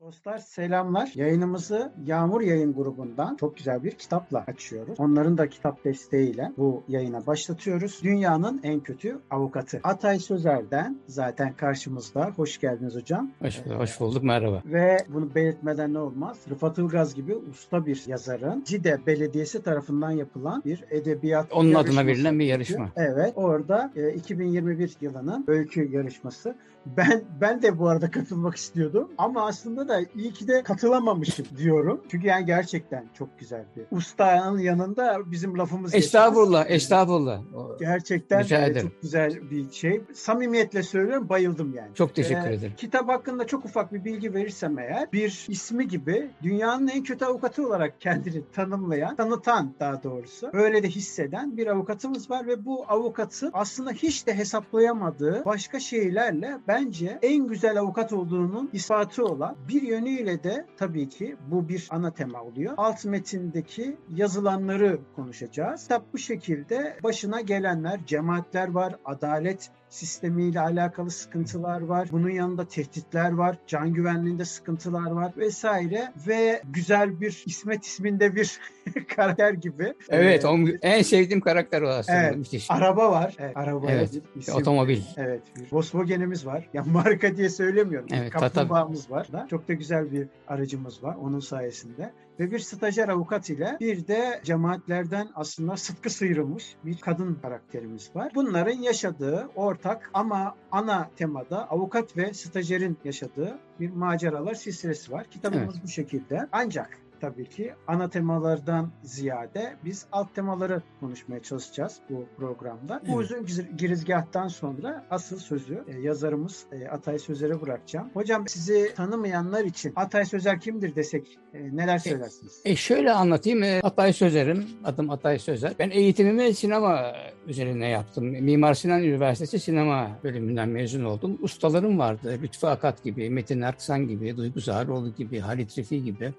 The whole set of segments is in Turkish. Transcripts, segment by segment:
Dostlar selamlar. Yayınımızı Yağmur Yayın grubundan çok güzel bir kitapla açıyoruz. Onların da kitap desteğiyle bu yayına başlatıyoruz. Dünyanın en kötü avukatı. Atay Sözer'den zaten karşımızda. Hoş geldiniz hocam. Hoş, hoş bulduk merhaba. Ve bunu belirtmeden ne olmaz? Rıfat Ilgaz gibi usta bir yazarın Cide Belediyesi tarafından yapılan bir edebiyat Onun adına verilen bir yarışma. Evet. Orada e, 2021 yılının öykü yarışması. Ben ben de bu arada katılmak istiyordum ama aslında da iyi ki de katılamamışım diyorum. Çünkü yani gerçekten çok güzel bir ustanın yanında bizim lafımız Estağfurullah, geçmez. estağfurullah. Gerçekten e, çok güzel bir şey. Samimiyetle söylüyorum bayıldım yani. Çok teşekkür ee, ederim. Kitap hakkında çok ufak bir bilgi verirsem eğer bir ismi gibi dünyanın en kötü avukatı olarak kendini tanımlayan, tanıtan daha doğrusu öyle de hisseden bir avukatımız var ve bu avukatı aslında hiç de hesaplayamadığı başka şeylerle bence en güzel avukat olduğunun ispatı olan bir yönüyle de tabii ki bu bir ana tema oluyor. Alt metindeki yazılanları konuşacağız. Kitap bu şekilde başına gelenler, cemaatler var, adalet sistemiyle alakalı sıkıntılar var. Bunun yanında tehditler var. Can güvenliğinde sıkıntılar var vesaire ve güzel bir İsmet isminde bir karakter gibi. Evet, ee, en sevdiğim karakter o aslında. Evet, Müthiş. Araba var. Evet, araba evet, isim. otomobil. Evet, bir Volkswagen'imiz var. Ya marka diye söylemiyorum. Evet, Kaplumbağamız var. Çok da güzel bir aracımız var onun sayesinde ve bir stajyer avukat ile bir de cemaatlerden aslında sıtkı sıyrılmış bir kadın karakterimiz var. Bunların yaşadığı ortak ama ana temada avukat ve stajyerin yaşadığı bir maceralar silsilesi var. Kitabımız evet. bu şekilde. Ancak tabii ki ana temalardan ziyade biz alt temaları konuşmaya çalışacağız bu programda. Evet. Bu uzun girizgahtan sonra asıl sözü e, yazarımız e, Atay Sözer'e bırakacağım. Hocam sizi tanımayanlar için Atay Sözer kimdir desek e, neler söylersiniz? E, e şöyle anlatayım. E, Atay Sözer'im. Adım Atay Sözer. Ben eğitimimi sinema üzerine yaptım. Mimar Sinan Üniversitesi sinema bölümünden mezun oldum. Ustalarım vardı. Lütfü Akat gibi, Metin Erksan gibi, Duygu Zaharoğlu gibi, Halit Refi gibi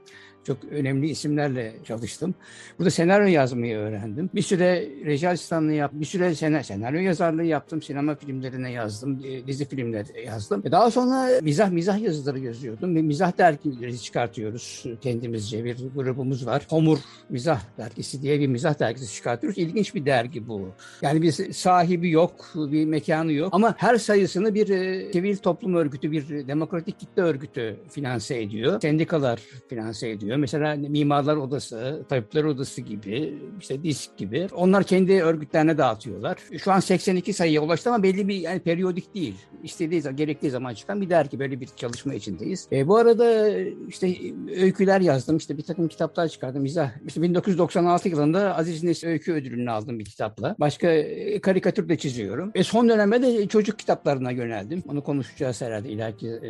çok önemli isimlerle çalıştım. Burada senaryo yazmayı öğrendim. Bir süre reji asistanlığı yaptım. Bir süre senaryo, yazarlığı yaptım. Sinema filmlerine yazdım. E, dizi filmler yazdım. Daha sonra mizah mizah yazıları yazıyordum. Ve mizah dergileri çıkartıyoruz kendimizce. Bir grubumuz var. Homur Mizah Dergisi diye bir mizah dergisi çıkartıyoruz. İlginç bir dergi bu. Yani bir sahibi yok, bir mekanı yok. Ama her sayısını bir e, sivil toplum örgütü, bir demokratik kitle örgütü finanse ediyor. Sendikalar finanse ediyor oluyor. Mesela Mimarlar Odası, Tabipler Odası gibi, işte DİSK gibi. Onlar kendi örgütlerine dağıtıyorlar. Şu an 82 sayıya ulaştı ama belli bir yani periyodik değil. İstediği zaman, gerektiği zaman çıkan bir dergi. Böyle bir çalışma içindeyiz. E, bu arada işte öyküler yazdım. İşte bir takım kitaplar çıkardım. İzah. İşte 1996 yılında Aziz Nesin Öykü Ödülünü aldım bir kitapla. Başka e, karikatür de çiziyorum. E, son dönemde de çocuk kitaplarına yöneldim. Onu konuşacağız herhalde ileriki e,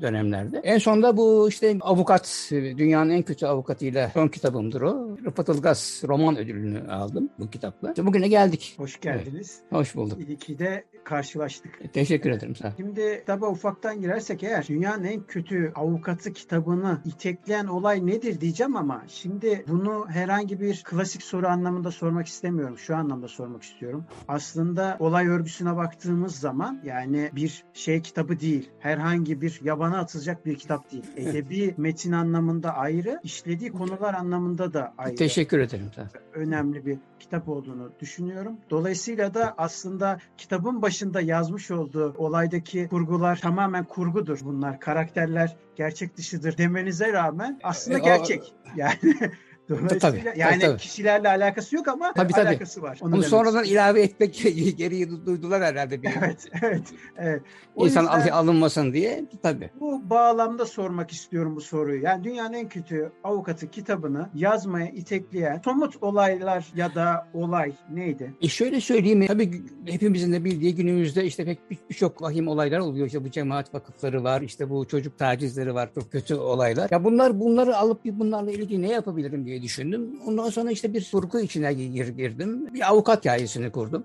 dönemlerde. En sonunda bu işte avukat, dünyanın dünyanın en kötü avukatıyla son kitabımdır o. Rıfat Ilgaz roman ödülünü aldım bu kitapla. İşte bugüne geldik. Hoş geldiniz. Evet, hoş bulduk. İyi ki de karşılaştık. Teşekkür ederim sağ Şimdi kitaba ufaktan girersek eğer dünyanın en kötü avukatı kitabını itekleyen olay nedir diyeceğim ama şimdi bunu herhangi bir klasik soru anlamında sormak istemiyorum. Şu anlamda sormak istiyorum. Aslında olay örgüsüne baktığımız zaman yani bir şey kitabı değil. Herhangi bir yabana atılacak bir kitap değil. Edebi metin anlamında ayrı, işlediği konular anlamında da ayrı. Teşekkür ederim. Önemli bir kitap olduğunu düşünüyorum. Dolayısıyla da aslında kitabın başında yazmış olduğu olaydaki kurgular tamamen kurgudur bunlar. Karakterler gerçek dışıdır demenize rağmen aslında E, gerçek. Yani Dolayısıyla Tabii, yani tabii, tabii. kişilerle alakası yok ama Tabii, tabii. alakası var. Onu Bunu sonradan istiyorum. ilave etmek gereği duydular herhalde. Bir Evet, evet, evet. O İnsan yüzden alınmasın diye. Tabii. bu bağlamda sormak istiyorum bu soruyu. Yani dünyanın en kötü avukatı kitabını yazmaya itekleyen somut olaylar ya da olay neydi? E şöyle söyleyeyim, tabii hepimizin de bildiği günümüzde işte pek bir- birçok vahim olaylar oluyor. İşte bu cemaat vakıfları var, işte bu çocuk tacizleri var, çok kötü olaylar. Ya bunlar bunları alıp bir bunlarla ilgili ne yapabilirim diye düşündüm. Ondan sonra işte bir kurgu içine gir, girdim. Bir avukat hikayesini kurdum.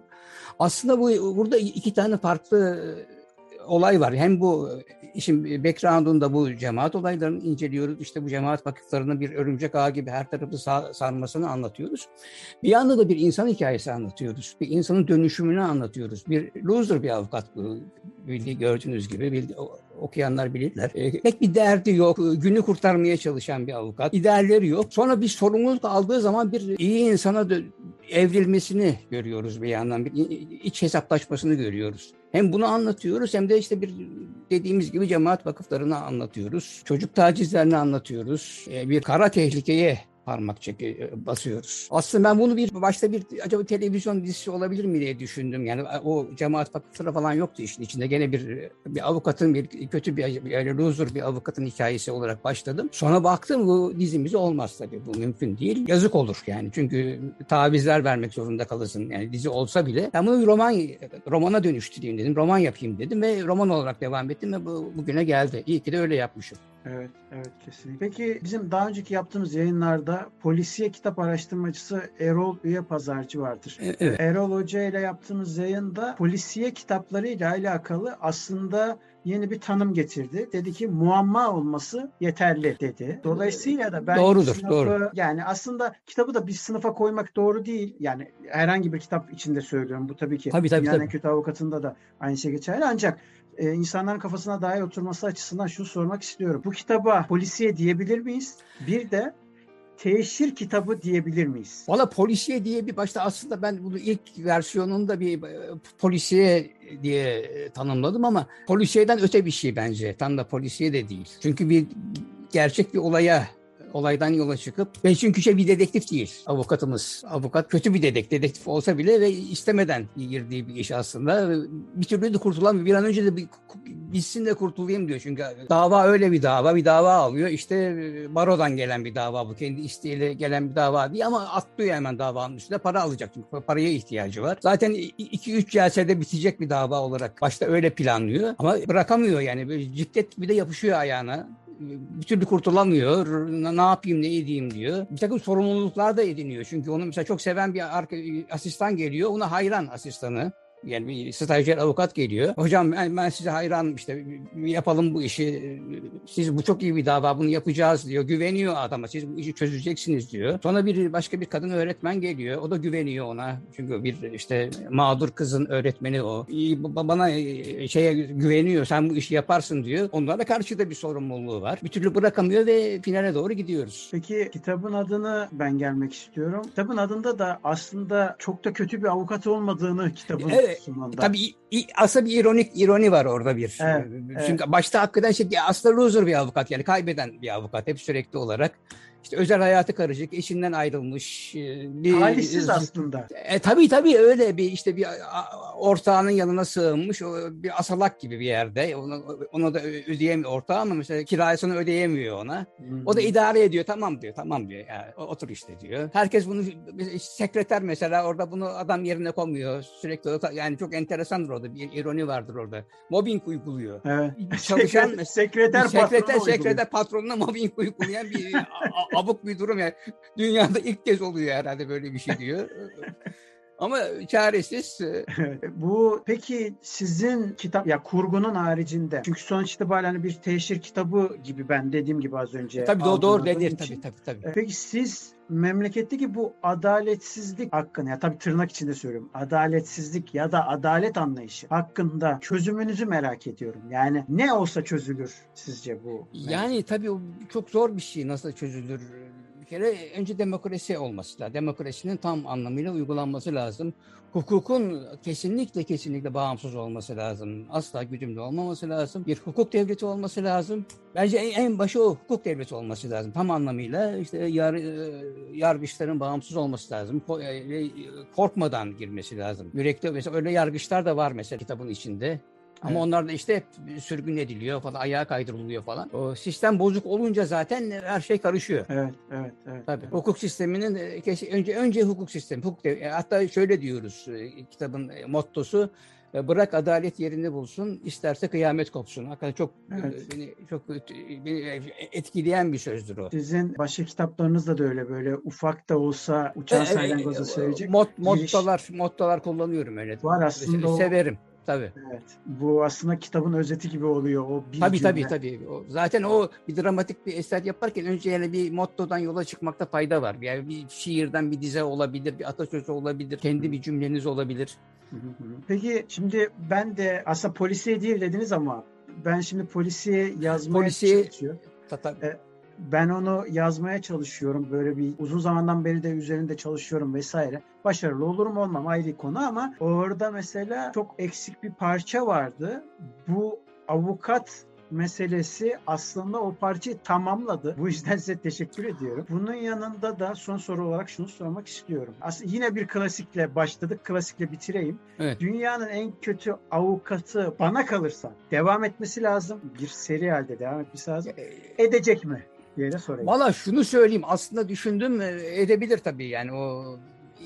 Aslında bu burada iki tane farklı olay var. Hem bu e, işin background'unda bu cemaat olaylarını inceliyoruz. İşte bu cemaat vakıflarının bir örümcek ağı gibi her tarafı sa- sarmasını anlatıyoruz. Bir yanda da bir insan hikayesi anlatıyoruz. Bir insanın dönüşümünü anlatıyoruz. Bir loser bir avukat. Bildiği gördüğünüz gibi bildi, okuyanlar bilirler. E, pek bir derdi yok. Günü kurtarmaya çalışan bir avukat. İdealleri yok. Sonra bir sorumluluk aldığı zaman bir iyi insana dö- evrilmesini görüyoruz bir yandan. Bir iç hesaplaşmasını görüyoruz. Hem bunu anlatıyoruz hem de işte bir dediğimiz gibi cemaat vakıflarını anlatıyoruz. Çocuk tacizlerini anlatıyoruz. E, bir kara tehlikeye parmak çeki basıyoruz. Aslında ben bunu bir başta bir acaba televizyon dizisi olabilir mi diye düşündüm. Yani o cemaat vakıfları falan yoktu işin içinde. Gene bir bir avukatın bir kötü bir yani loser bir avukatın hikayesi olarak başladım. Sonra baktım bu dizimiz olmaz tabii. Bu mümkün değil. Yazık olur yani. Çünkü tavizler vermek zorunda kalırsın. Yani dizi olsa bile. Ben bunu bir roman romana dönüştüreyim dedim. Roman yapayım dedim ve roman olarak devam ettim ve bu, bugüne geldi. İyi ki de öyle yapmışım. Evet, evet kesinlikle. Peki bizim daha önceki yaptığımız yayınlarda polisiye kitap araştırmacısı Erol Üye Pazarcı vardır. E- Evet. Erol Hoca ile yaptığımız yayında polisiye kitaplarıyla alakalı aslında yeni bir tanım getirdi. Dedi ki muamma olması yeterli dedi. Dolayısıyla da ben Doğrudur, sınıfı, doğru. yani aslında kitabı da bir sınıfa koymak doğru değil. Yani herhangi bir kitap içinde söylüyorum. Bu tabii ki Tabii, tabii, dünyanın tabii. kötü avukatında da aynı şey geçerli. Ancak e, insanların kafasına daha oturması açısından şunu sormak istiyorum. Bu kitaba polisiye diyebilir miyiz? Bir de teşhir kitabı diyebilir miyiz? Valla polisiye diye bir başta aslında ben bunu ilk versiyonunda bir e, polisiye diye e, tanımladım ama polisiyeden öte bir şey bence. Tam da polisiye de değil. Çünkü bir gerçek bir olaya olaydan yola çıkıp ve çünkü şey bir dedektif değil avukatımız. Avukat kötü bir dedektif, dedektif olsa bile ve istemeden girdiği bir iş aslında. Bir türlü de kurtulamıyor. Bir an önce de bir, bitsin de kurtulayım diyor. Çünkü dava öyle bir dava. Bir dava alıyor. İşte barodan gelen bir dava bu. Kendi isteğiyle gelen bir dava değil ama atlıyor hemen davanın üstüne. Para alacak çünkü paraya ihtiyacı var. Zaten 2-3 celsede bitecek bir dava olarak başta öyle planlıyor. Ama bırakamıyor yani. Böyle ciddet bir de yapışıyor ayağına bir türlü kurtulamıyor. Ne yapayım ne edeyim diyor. Bir takım sorumluluklar da ediniyor. Çünkü onu mesela çok seven bir asistan geliyor. Ona hayran asistanı. Yani bir stajyer avukat geliyor. Hocam ben, ben size hayranım işte yapalım bu işi. Siz bu çok iyi bir dava bunu yapacağız diyor. Güveniyor adama siz bu işi çözeceksiniz diyor. Sonra bir başka bir kadın öğretmen geliyor. O da güveniyor ona. Çünkü bir işte mağdur kızın öğretmeni o. İyi, bana şeye güveniyor sen bu işi yaparsın diyor. Onlara karşı da bir sorumluluğu var. Bir türlü bırakamıyor ve finale doğru gidiyoruz. Peki kitabın adını ben gelmek istiyorum. Kitabın adında da aslında çok da kötü bir avukat olmadığını kitabın Evet. Sonunda. Tabii aslında bir ironik ironi var orada bir. Evet, Çünkü başta hakikaten şey aslında loser bir avukat yani kaybeden bir avukat hep sürekli olarak. İşte özel hayatı karışık, eşinden ayrılmış. Bir, Talihsiz aslında. E, tabii tabii öyle bir işte bir ortağının yanına sığınmış o bir asalak gibi bir yerde. Ona, ona da ödeyemiyor ortağı ama mesela kirasını ödeyemiyor ona. Hı-hı. O da idare ediyor tamam diyor tamam diyor yani otur işte diyor. Herkes bunu sekreter mesela orada bunu adam yerine koymuyor. Sürekli yani çok enteresandır orada bir ironi vardır orada. Mobbing uyguluyor. Evet. Çalışan sekreter sekreter, sekreter, sekreter patronuna mobbing uygulayan bir abuk bir durum yani. Dünyada ilk kez oluyor herhalde böyle bir şey diyor. Ama çaresiz. e. Bu peki sizin kitap ya kurgunun haricinde çünkü sonuç itibariyle hani bir teşhir kitabı gibi ben dediğim gibi az önce tabii doğru, doğru için. Tabii tabii tabii. E, Peki siz memleketteki bu adaletsizlik hakkında ya tabii tırnak içinde söylüyorum. Adaletsizlik ya da adalet anlayışı hakkında çözümünüzü merak ediyorum. Yani ne olsa çözülür sizce bu? Yani tabii o çok zor bir şey nasıl çözülür. Bir kere önce demokrasi olması lazım. Demokrasinin tam anlamıyla uygulanması lazım. Hukukun kesinlikle kesinlikle bağımsız olması lazım. Asla güdümlü olmaması lazım. Bir hukuk devleti olması lazım. Bence en, en başı o hukuk devleti olması lazım. Tam anlamıyla işte yar, e, yargıçların bağımsız olması lazım. Ko- e, Korkmadan girmesi lazım. Yürekli mesela öyle yargıçlar da var mesela kitabın içinde. Ama Evet. onlar da işte hep sürgün ediliyor falan, ayağa kaydırılıyor falan. O sistem bozuk olunca zaten her şey karışıyor. Evet, evet, evet. Tabii. Hukuk sisteminin e, önce önce hukuk sistemi. Hukuk e, hatta şöyle diyoruz e, kitabın e, mottosu e, bırak adalet yerini bulsun, isterse kıyamet kopsun. Hakikaten çok e, Evet. beni çok e, beni etkileyen bir sözdür o. Sizin başka kitaplarınızda da öyle böyle ufak da olsa uçan E, e, salyangoza e, söyleyecek. Mot, giriş. mottolar, mottolar kullanıyorum öyle. Var aslında o- Severim. Tabii. Evet. Bu aslında kitabın özeti gibi oluyor. O bir Tabii cümle. tabii tabii. O, zaten o bir dramatik bir eser yaparken önce yani bir mottodan yola çıkmakta fayda var. Yani bir şiirden bir dize olabilir, bir atasözü olabilir, kendi bir cümleniz olabilir. Peki şimdi ben de aslında polisiye değil dediniz ama ben şimdi polisiye yazmaya Polisiye- çalışıyorum. Ta- Ben onu yazmaya çalışıyorum. Böyle bir uzun zamandan beri de üzerinde çalışıyorum vesaire. Başarılı olur mu olmam ayrı konu ama orada mesela çok eksik bir parça vardı. Bu avukat meselesi aslında o parçayı tamamladı. Bu yüzden size teşekkür ediyorum. Bunun yanında da son soru olarak şunu sormak istiyorum. Aslında yine bir klasikle başladık. Klasikle bitireyim. Evet. Dünyanın en kötü avukatı bana kalırsa devam etmesi lazım. Bir seri halde devam etmesi lazım. E, Edecek mi? Diye de sorayım. Valla şunu söyleyeyim aslında düşündüm e, edebilir tabii yani o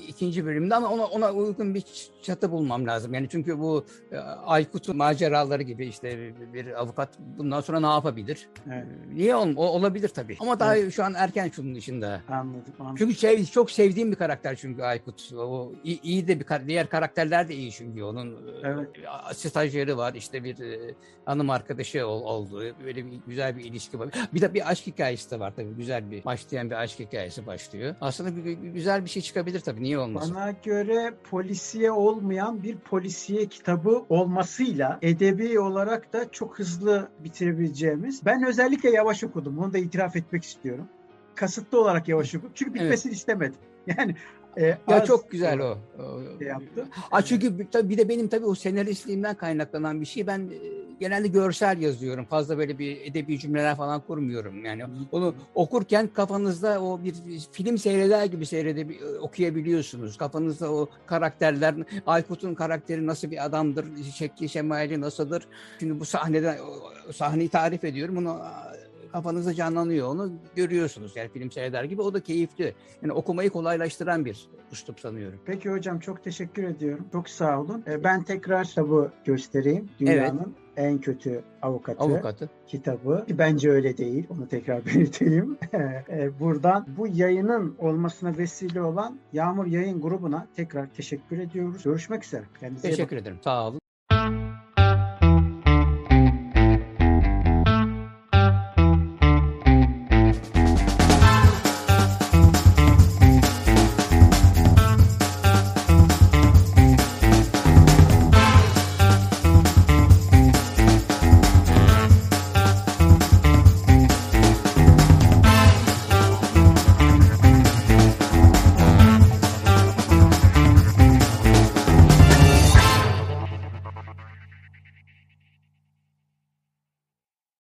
ikinci bölümde ama ona ona uygun bir çatı bulmam lazım. Yani çünkü bu e, Aykut'un maceraları gibi işte bir, avukat bundan sonra ne yapabilir? Evet. Niye ol, o- olabilir tabii. Ama daha şu an erken şunun dışında. Anladım. anladım. Çünkü şey, çok sevdiğim bir karakter çünkü Aykut. O iyi, iyi de bir diğer karakterler de iyi çünkü onun. Evet. E, Stajyeri var işte bir e, hanım arkadaşı ol, oldu. Böyle bir güzel bir ilişki var. Bir de bir aşk hikayesi de var tabii. Güzel bir başlayan bir aşk hikayesi başlıyor. Aslında bir, bir- güzel bir şey çıkabilir tabii. Niye olmasın? Bana göre polisiye olmayan bir polisiye kitabı olmasıyla edebi olarak da çok hızlı bitirebileceğimiz. Ben özellikle yavaş okudum. Onu da itiraf etmek istiyorum. Kasıtlı olarak yavaş okudum. Çünkü bitmesini istemedim. Yani e, Ya az çok güzel o. Şey yaptı. Aa, çünkü bir- tabii bir de benim tabii o senaristliğimden kaynaklanan bir şey. Ben e, genelde görsel yazıyorum. Fazla böyle bir edebi cümleler falan kurmuyorum. Yani onu okurken kafanızda o bir film seyreder gibi seyrede okuyabiliyorsunuz. Kafanızda o karakterler, Aykut'un karakteri nasıl bir adamdır, şekli şemali nasıldır. Şimdi bu sahneden sahneyi tarif ediyorum. Aa, kafanızda canlanıyor. Onu görüyorsunuz. Yani film seyreder gibi. O da keyifli. Yani okumayı kolaylaştıran bir üslup sanıyorum. Peki hocam çok teşekkür ediyorum. Çok sağ olun. E, Ben tekrar kitabı göstereyim. Dünyanın en kötü avukatı. Avukatı. kitabı. Ki Bence öyle değil. Onu tekrar belirteyim. E, Buradan bu yayının olmasına vesile olan Yağmur Yayın grubuna tekrar teşekkür ediyoruz. Görüşmek üzere. Kendinize. Teşekkür ederim. Sağ olun.